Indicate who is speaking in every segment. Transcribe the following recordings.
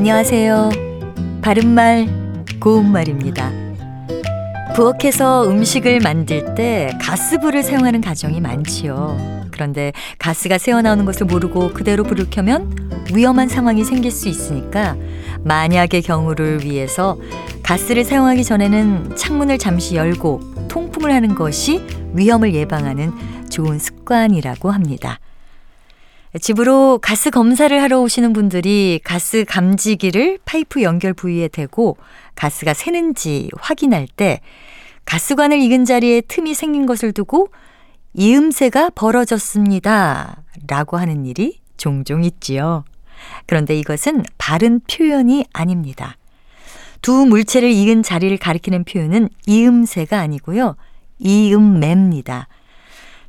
Speaker 1: 안녕하세요. 바른말, 고운말입니다. 부엌에서 음식을 만들 때 가스불을 사용하는 가정이 많지요. 그런데 가스가 새어나오는 것을 모르고 그대로 불을 켜면 위험한 상황이 생길 수 있으니까 만약의 경우를 위해서 가스를 사용하기 전에는 창문을 잠시 열고 통풍을 하는 것이 위험을 예방하는 좋은 습관이라고 합니다. 집으로 가스 검사를 하러 오시는 분들이 가스 감지기를 파이프 연결 부위에 대고 가스가 새는지 확인할 때 가스관을 익은 자리에 틈이 생긴 것을 두고 이음새가 벌어졌습니다. 라고 하는 일이 종종 있지요. 그런데 이것은 바른 표현이 아닙니다. 두 물체를 익은 자리를 가리키는 표현은 이음새가 아니고요. 이음매입니다.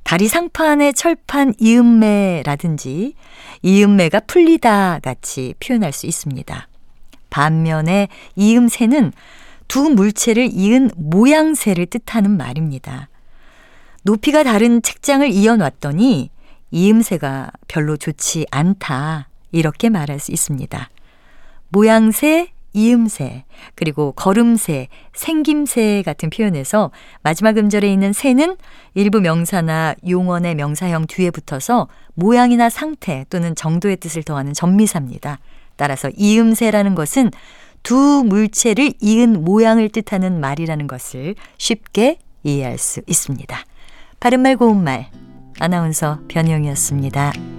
Speaker 1: 다리 상판의 철판 이음매라든지 이음매가 풀리다 같이 표현할 수 있습니다. 반면에 이음새는 두 물체를 이은 모양새를 뜻하는 말입니다. 높이가 다른 책장을 이어놨더니 이음새가 별로 좋지 않다. 이렇게 말할 수 있습니다. 모양새, 이음새, 그리고 걸음새, 생김새 같은 표현에서 마지막 음절에 있는 새는 일부 명사나 용언의 명사형 뒤에 붙어서 모양이나 상태 또는 정도의 뜻을 더하는 전미사입니다. 따라서 이음새라는 것은 두 물체를 이은 모양을 뜻하는 말이라는 것을 쉽게 이해할 수 있습니다. 바른말 고운말 아나운서 변희영이었습니다.